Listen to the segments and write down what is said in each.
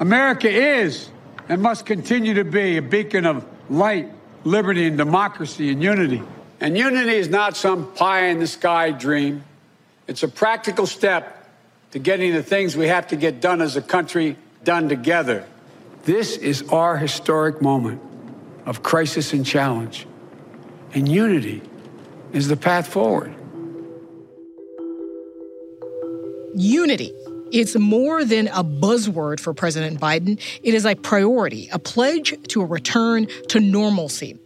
America is and must continue to be a beacon of light, liberty, and democracy and unity. And unity is not some pie in the sky dream. It's a practical step to getting the things we have to get done as a country done together. This is our historic moment of crisis and challenge. And unity is the path forward. Unity. It's more than a buzzword for President Biden. It is a priority, a pledge to a return to normalcy.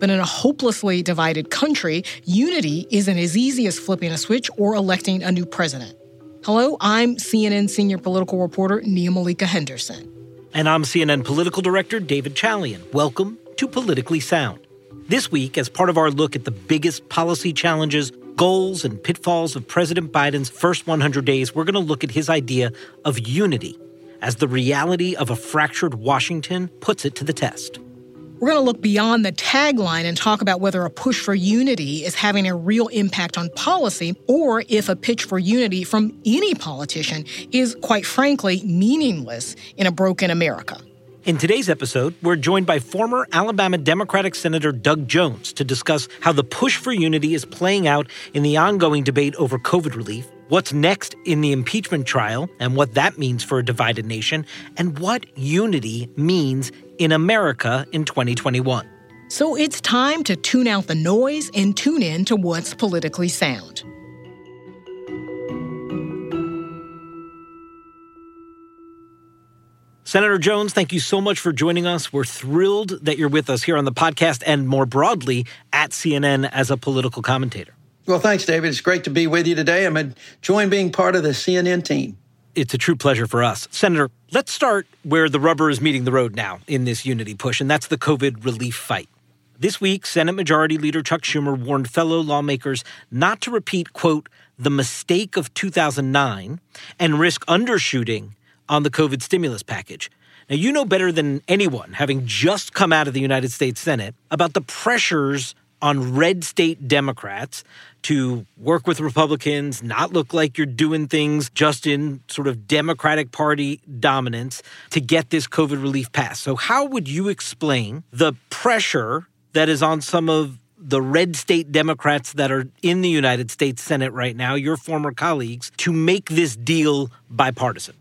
But in a hopelessly divided country, unity isn't as easy as flipping a switch or electing a new president. Hello, I'm CNN senior political reporter Nia Malika Henderson. And I'm CNN political director David Chalian. Welcome to Politically Sound. This week, as part of our look at the biggest policy challenges, goals, and pitfalls of President Biden's first 100 days, we're going to look at his idea of unity as the reality of a fractured Washington puts it to the test. We're going to look beyond the tagline and talk about whether a push for unity is having a real impact on policy or if a pitch for unity from any politician is, quite frankly, meaningless in a broken America. In today's episode, we're joined by former Alabama Democratic Senator Doug Jones to discuss how the push for unity is playing out in the ongoing debate over COVID relief, what's next in the impeachment trial and what that means for a divided nation, and what unity means in America in 2021. So it's time to tune out the noise and tune in to what's politically sound. Senator Jones, thank you so much for joining us. We're thrilled that you're with us here on the podcast and more broadly at CNN as a political commentator. Well, thanks, David. It's great to be with you today. I'm enjoying being part of the CNN team. It's a true pleasure for us. Senator, let's start where the rubber is meeting the road now in this unity push, and that's the COVID relief fight. This week, Senate Majority Leader Chuck Schumer warned fellow lawmakers not to repeat, quote, the mistake of 2009 and risk undershooting on the COVID stimulus package. Now, you know better than anyone, having just come out of the United States Senate, about the pressures on red state Democrats to work with Republicans, not look like you're doing things just in sort of Democratic Party dominance to get this COVID relief passed. So, how would you explain the pressure that is on some of the red state Democrats that are in the United States Senate right now, your former colleagues, to make this deal bipartisan?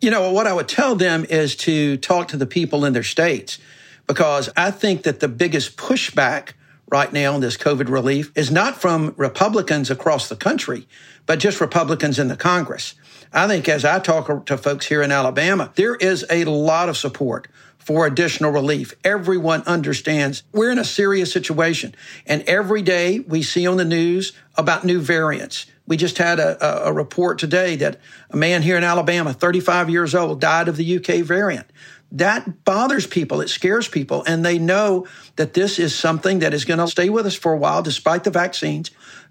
You know, what I would tell them is to talk to the people in their states because I think that the biggest pushback right now on this COVID relief is not from Republicans across the country, but just Republicans in the Congress. I think as I talk to folks here in Alabama, there is a lot of support for additional relief. Everyone understands we're in a serious situation. And every day we see on the news about new variants. We just had a, a, report today that a man here in Alabama, 35 years old, died of the UK variant. That bothers people. It scares people. And they know that this is something that is going to stay with us for a while, despite the vaccines.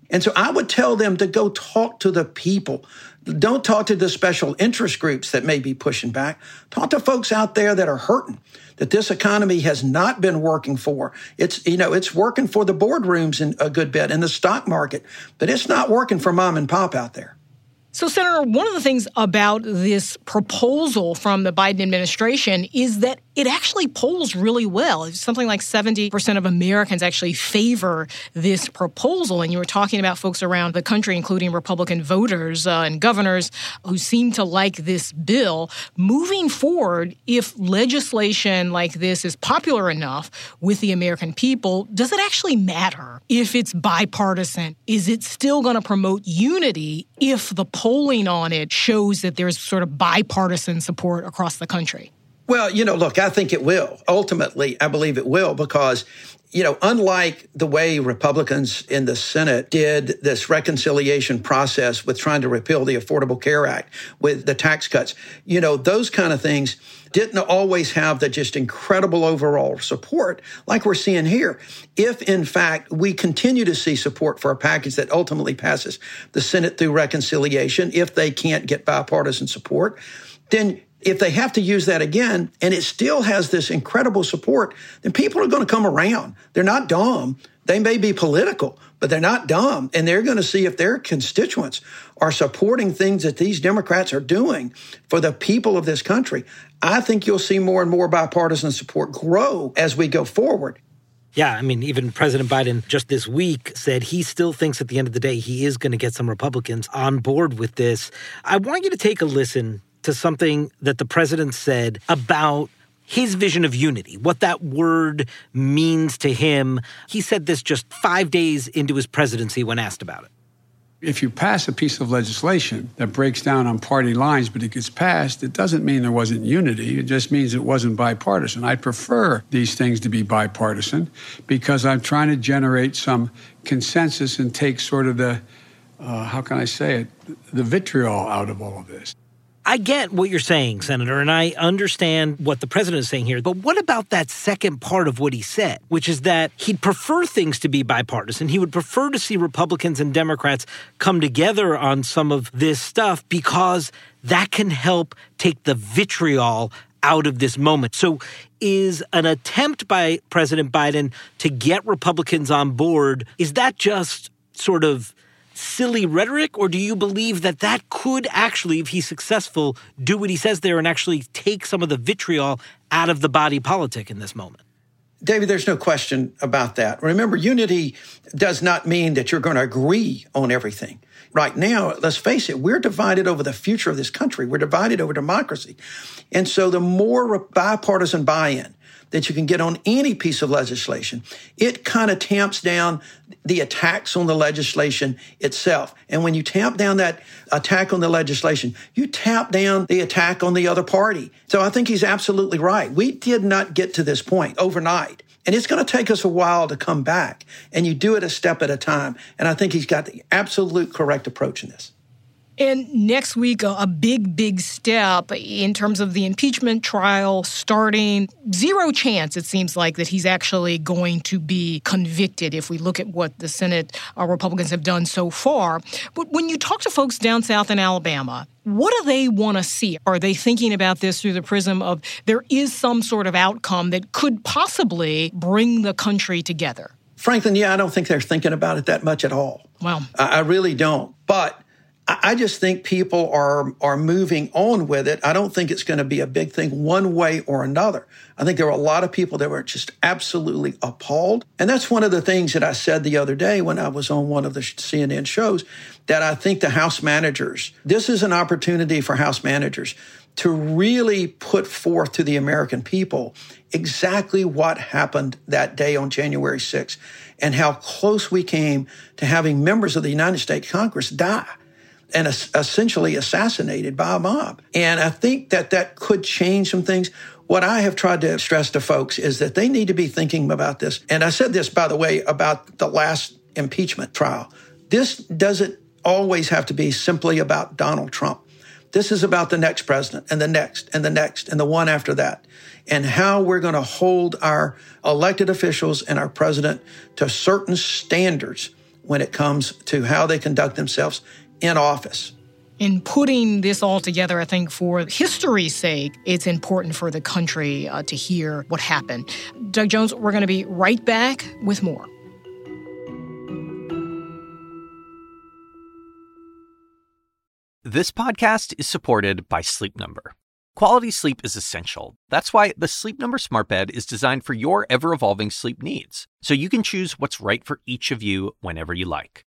And so I would tell them to go talk to the people. Don't talk to the special interest groups that may be pushing back. Talk to folks out there that are hurting that this economy has not been working for. It's, you know, it's working for the boardrooms in a good bit in the stock market, but it's not working for mom and pop out there. So, Senator, one of the things about this proposal from the Biden administration is that it actually polls really well. Something like 70% of Americans actually favor this proposal. And you were talking about folks around the country, including Republican voters uh, and governors, who seem to like this bill. Moving forward, if legislation like this is popular enough with the American people, does it actually matter if it's bipartisan? Is it still going to promote unity if the polling on it shows that there's sort of bipartisan support across the country? Well, you know, look, I think it will. Ultimately, I believe it will because you know, unlike the way Republicans in the Senate did this reconciliation process with trying to repeal the Affordable Care Act with the tax cuts, you know, those kind of things didn't always have the just incredible overall support like we're seeing here. If in fact we continue to see support for a package that ultimately passes the Senate through reconciliation, if they can't get bipartisan support, then if they have to use that again and it still has this incredible support, then people are going to come around. They're not dumb. They may be political, but they're not dumb. And they're going to see if their constituents are supporting things that these Democrats are doing for the people of this country. I think you'll see more and more bipartisan support grow as we go forward. Yeah, I mean, even President Biden just this week said he still thinks at the end of the day he is going to get some Republicans on board with this. I want you to take a listen to something that the president said about his vision of unity, what that word means to him. He said this just five days into his presidency when asked about it. If you pass a piece of legislation that breaks down on party lines, but it gets passed, it doesn't mean there wasn't unity. It just means it wasn't bipartisan. I prefer these things to be bipartisan because I'm trying to generate some consensus and take sort of the, uh, how can I say it, the vitriol out of all of this. I get what you're saying, Senator, and I understand what the president is saying here. But what about that second part of what he said, which is that he'd prefer things to be bipartisan? He would prefer to see Republicans and Democrats come together on some of this stuff because that can help take the vitriol out of this moment. So, is an attempt by President Biden to get Republicans on board, is that just sort of silly rhetoric, or do you believe that that could actually, if he's successful, do what he says there and actually take some of the vitriol out of the body politic in this moment? David, there's no question about that. Remember, unity does not mean that you're going to agree on everything. Right now, let's face it, we're divided over the future of this country. We're divided over democracy. And so the more bipartisan buy in, that you can get on any piece of legislation. It kind of tamps down the attacks on the legislation itself. And when you tamp down that attack on the legislation, you tamp down the attack on the other party. So I think he's absolutely right. We did not get to this point overnight. And it's going to take us a while to come back. And you do it a step at a time. And I think he's got the absolute correct approach in this. And next week, a, a, big, big step in terms of the impeachment trial starting. Zero chance, it seems like, that he's actually going to be convicted if we look at what the Senate uh, Republicans have done so far. But when you talk to folks down south in Alabama, what do they want to see? Are they thinking about this through the prism of there is some sort of outcome that could possibly bring the country together? Franklin, yeah, I don't think they're thinking about it that much at all. Wow. I, I really don't. But I just think people are are moving on with it. I don't think it's going to be a big thing one way or another. I think there were a lot of people that were just absolutely appalled. And that's one of the things that I said the other day when I was on one of the CNN shows that I think the House managers, this is an opportunity for House managers to really put forth to the American people exactly what happened that day on January 6th and how close we came to having members of the United States Congress die and essentially assassinated by a mob. And I think that that could change some things. What I have tried to stress to folks is that they need to be thinking about this. And I said this, by the way, about the last impeachment trial. This doesn't always have to be simply about Donald Trump. This is about the next president and the next and the next and the one after that and how we're going to hold our elected officials and our president to certain standards when it comes to how they conduct themselves in office. In putting this all together, I think for history's sake, it's important for the country uh, to hear what happened. Doug Jones, we're going to be right back with more. This podcast is supported by Sleep Number. Quality sleep is essential. That's why the Sleep Number Smart Bed is designed for your ever evolving sleep needs, so you can choose what's right for each of you whenever you like.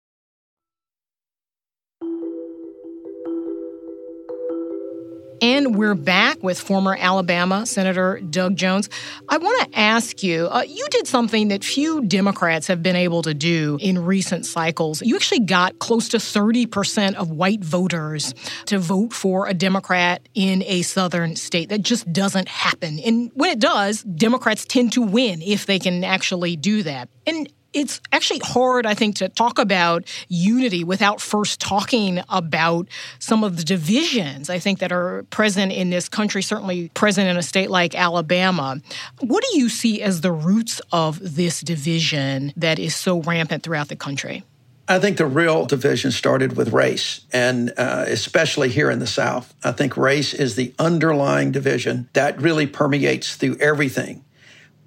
And we're back with former Alabama Senator Doug Jones. I want to ask you uh, you did something that few Democrats have been able to do in recent cycles. You actually got close to 30% of white voters to vote for a Democrat in a southern state. That just doesn't happen. And when it does, Democrats tend to win if they can actually do that. And it's actually hard, I think, to talk about unity without first talking about some of the divisions I think that are present in this country, certainly present in a state like Alabama. What do you see as the roots of this division that is so rampant throughout the country? I think the real division started with race, and uh, especially here in the South. I think race is the underlying division that really permeates through everything.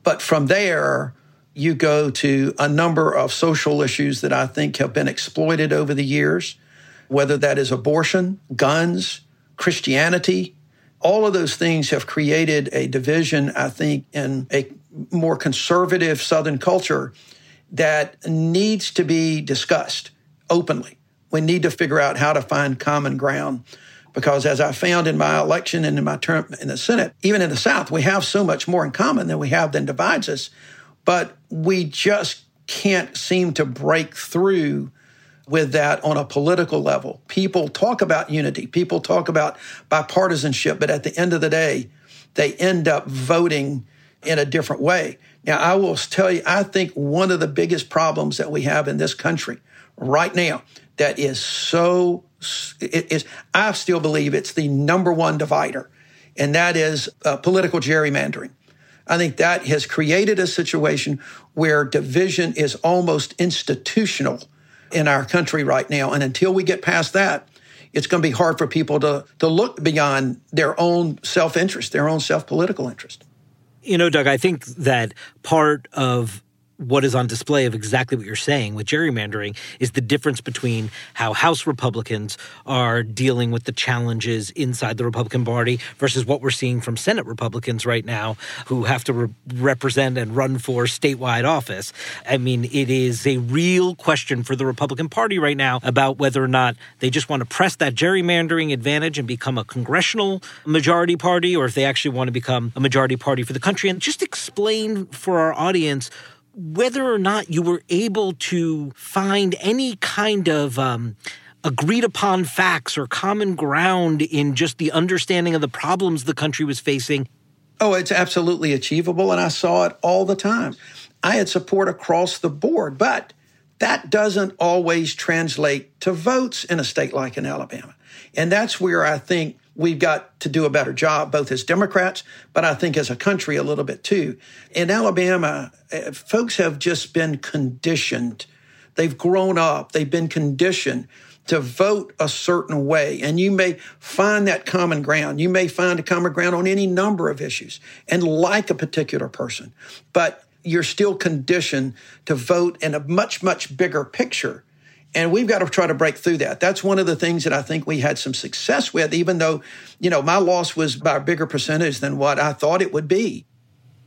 But from there, you go to a number of social issues that I think have been exploited over the years, whether that is abortion, guns, Christianity. All of those things have created a division, I think, in a more conservative Southern culture that needs to be discussed openly. We need to figure out how to find common ground. Because as I found in my election and in my term in the Senate, even in the South, we have so much more in common than we have than divides us but we just can't seem to break through with that on a political level. People talk about unity, people talk about bipartisanship, but at the end of the day, they end up voting in a different way. Now, I will tell you, I think one of the biggest problems that we have in this country right now that is so, it is, I still believe it's the number one divider, and that is uh, political gerrymandering. I think that has created a situation where division is almost institutional in our country right now. And until we get past that, it's going to be hard for people to, to look beyond their own self interest, their own self political interest. You know, Doug, I think that part of what is on display of exactly what you're saying with gerrymandering is the difference between how House Republicans are dealing with the challenges inside the Republican Party versus what we're seeing from Senate Republicans right now who have to re- represent and run for statewide office. I mean, it is a real question for the Republican Party right now about whether or not they just want to press that gerrymandering advantage and become a congressional majority party or if they actually want to become a majority party for the country. And just explain for our audience whether or not you were able to find any kind of um, agreed upon facts or common ground in just the understanding of the problems the country was facing. Oh, it's absolutely achievable, and I saw it all the time. I had support across the board, but that doesn't always translate to votes in a state like in Alabama. And that's where I think we've got to do a better job, both as Democrats, but I think as a country a little bit too. In Alabama, eh, folks have just been conditioned. They've grown up, they've been conditioned to vote a certain way. And you may find that common ground. You may find a common ground on any number of issues and like a particular person, but you're still conditioned to vote in a much, much bigger picture and we've got to try to break through that. That's one of the things that I think we had some success with, even though, you know, my loss was by a bigger percentage than what I thought it would be.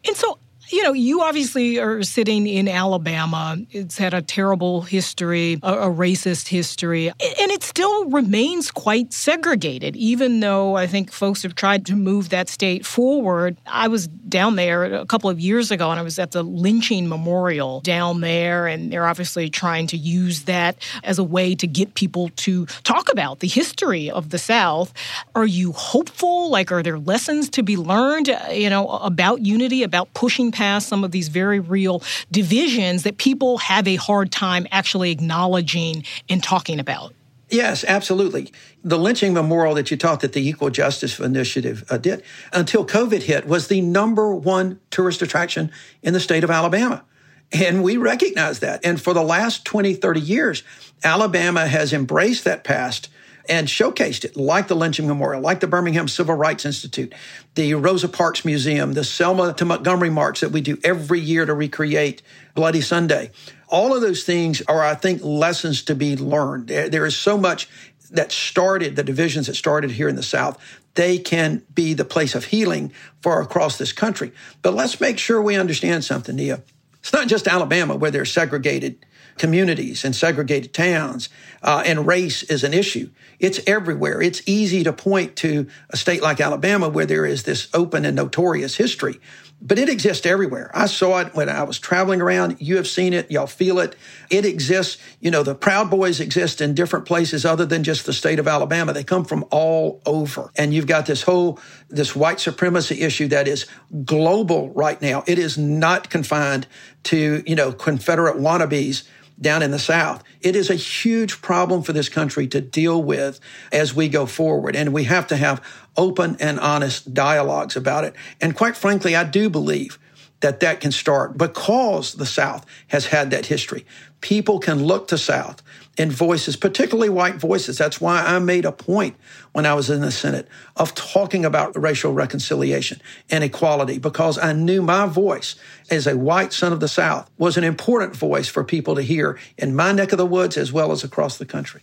And so you know, you obviously are sitting in Alabama. It's had a terrible history, a, a, racist history, and it still remains quite segregated, even though I think folks have tried to move that state forward. I was down there a couple of years ago and I was at the lynching memorial down there, and they're obviously trying to use that as a way to get people to talk about the history of the South. Are you hopeful? Like, are there lessons to be learned, uh, you know, about unity, about pushing past some of these very real divisions that people have a hard time actually acknowledging and talking about. Yes, absolutely. The lynching memorial that you talked that the Equal Justice Initiative uh, did until COVID hit was the number one tourist attraction in the state of Alabama. And we recognize that. And for the last 20, 30 years, Alabama has embraced that past and showcased it, like the Lynching Memorial, like the Birmingham Civil Rights Institute, the Rosa Parks Museum, the Selma to Montgomery March that we do every year to recreate Bloody Sunday. All of those things are, I think, lessons to be learned. there, is so much that started, the divisions that started here in the South, they can be the place of healing for across this country. But let's make sure we understand something, Nia. It's not just Alabama where they're segregated communities and segregated towns, uh, and race is an issue. It's everywhere. It's easy to point to a state like Alabama where there is this open and notorious history but it exists everywhere. I saw it when I was traveling around. You have seen it. Y'all feel it. It exists. You know, the Proud Boys exist in different places other than just the state of Alabama. They come from all over. And you've got this whole, this white supremacy issue that is global right now. It is not confined to, you know, Confederate wannabes down in the South. It is a huge problem for this country to deal with as we go forward. And we have to have open and honest dialogues about it. And quite frankly, I do believe that that can start because the South has had that history. People can look to South in voices, particularly white voices. That's why I made a point when I was in the Senate of talking about racial reconciliation and equality because I knew my voice as a white son of the South was an important voice for people to hear in my neck of the woods as well as across the country.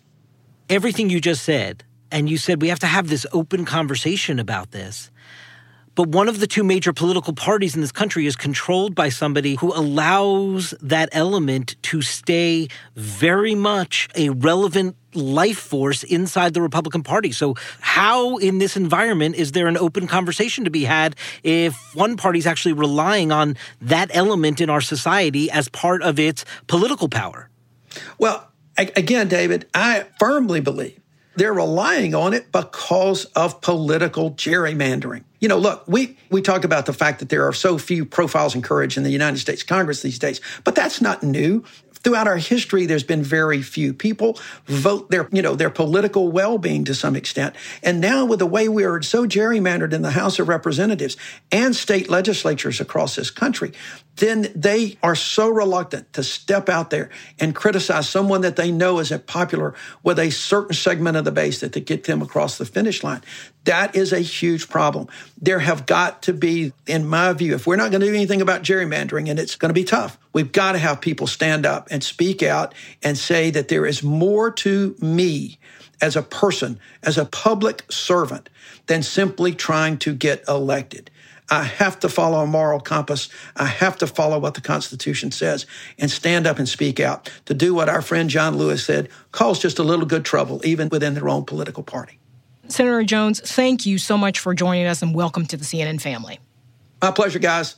Everything you just said, and you said we have to have this open conversation about this. But one of the two major political parties in this country is controlled by somebody who allows that element to stay very much a relevant life force inside the Republican Party. So, how in this environment is there an open conversation to be had if one party is actually relying on that element in our society as part of its political power? Well, again, David, I firmly believe they're relying on it because of political gerrymandering. You know, look, we, we talk about the fact that there are so few profiles in courage in the United States Congress these days, but that's not new throughout our history, there's been very few people vote their, you know, their political well-being to some extent. And now with the way we are so gerrymandered in the House of Representatives and state legislatures across this country, then they are so reluctant to step out there and criticize someone that they know isn't popular with a certain segment of the base that to get them across the finish line. That is a huge problem. There have got to be, in my view, if we're not going to do anything about gerrymandering, and it's going to be tough, we've got to have people stand up and speak out and say that there is more to me as a person, as a public servant, than simply trying to get elected. I have to follow a moral compass. I have to follow what the Constitution says and stand up and speak out to do what our friend John Lewis said cause just a little good trouble, even within their own political party. Senator Jones, thank you so much for joining us and welcome to the CNN family. My pleasure, guys.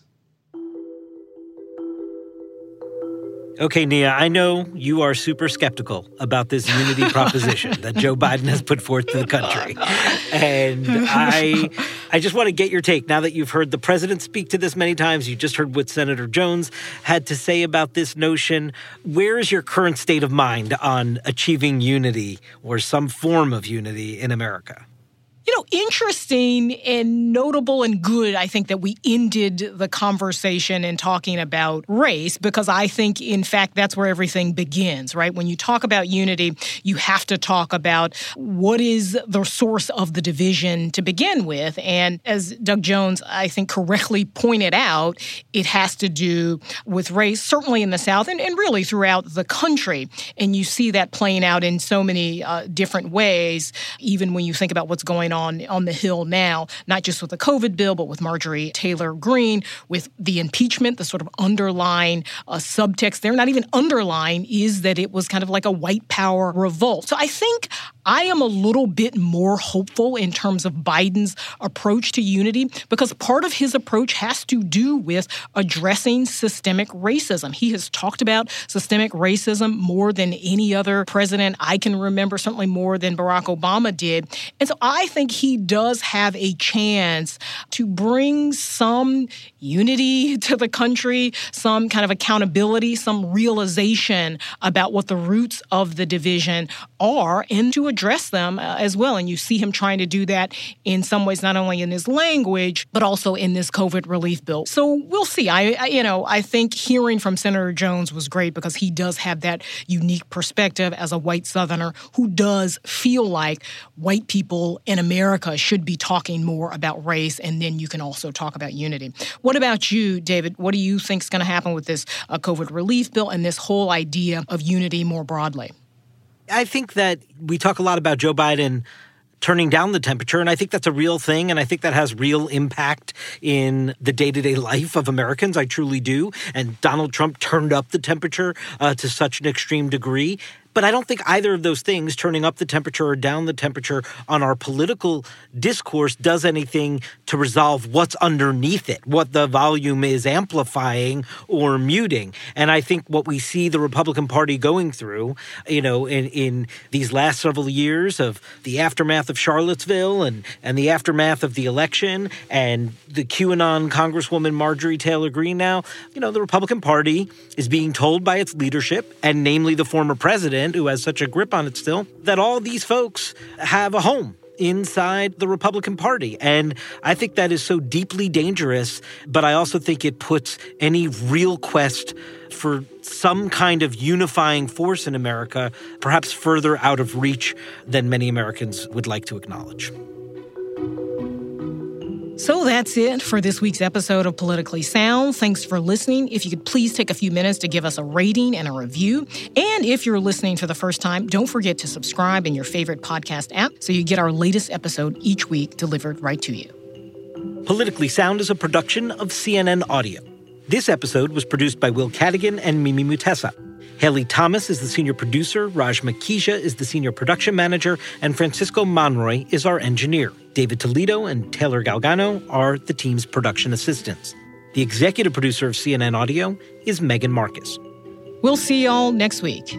Okay, Nia, I know you are super skeptical about this unity proposition that Joe Biden has put forth to the country. And I I just want to get your take now that you've heard the president speak to this many times, you just heard what Senator Jones had to say about this notion. Where is your current state of mind on achieving unity or some form of unity in America? You know, interesting and notable and good, I think, that we ended the conversation in talking about race, because I think, in fact, that's where everything begins, right? When you talk about unity, you have to talk about what is the source of the division to begin with. And as Doug Jones, I think, correctly pointed out, it has to do with race, certainly in the South and, and really throughout the country. And you see that playing out in so many uh, different ways, even when you think about what's going on on on the Hill now, not just with the COVID bill, but with Marjorie Taylor Greene, with the impeachment, the sort of underlying uh, subtext there, not even underlying, is that it was kind of like a white power revolt. So I think I am a little bit more hopeful in terms of Biden's approach to unity because part of his approach has to do with addressing systemic racism. He has talked about systemic racism more than any other president I can remember, certainly more than Barack Obama did. And so I think he does have a chance to bring some unity to the country, some kind of accountability, some realization about what the roots of the division are, and to address them uh, as well. And you see him trying to do that in some ways, not only in his language, but also in this COVID relief bill. So we'll see. I, I, you know, I think hearing from Senator Jones was great because he does have that unique perspective as a white Southerner who does feel like white people in America should be talking more about race, and then you can also talk about unity. What about you, David? What do you think is going to happen with this uh, COVID relief bill and this whole idea of unity more broadly? I think that we talk a lot about Joe Biden turning down the temperature. And I think that's a real thing. And I think that has real impact in the day to day life of Americans. I truly do. And Donald Trump turned up the temperature uh, to such an extreme degree. But I don't think either of those things, turning up the temperature or down the temperature on our political discourse, does anything to resolve what's underneath it, what the volume is amplifying or muting. And I think what we see the Republican Party going through, you know, in, in these last several years of the aftermath of Charlottesville and, and the aftermath of the election and the QAnon Congresswoman Marjorie Taylor Greene now, you know, the Republican Party is being told by its leadership, and namely the former president, who has such a grip on it still, that all these folks have a home inside the Republican Party. And I think that is so deeply dangerous, but I also think it puts any real quest for some kind of unifying force in America perhaps further out of reach than many Americans would like to acknowledge. So that's it for this week's episode of Politically Sound. Thanks for listening. If you could please take a few minutes to give us a rating and a review. And if you're listening for the first time, don't forget to subscribe in your favorite podcast app so you get our latest episode each week delivered right to you. Politically Sound is a production of CNN Audio. This episode was produced by Will Cadigan and Mimi Mutesa. Haley Thomas is the senior producer, Raj Makhija is the senior production manager, and Francisco Monroy is our engineer. David Toledo and Taylor Galgano are the team's production assistants. The executive producer of CNN Audio is Megan Marcus. We'll see y'all next week.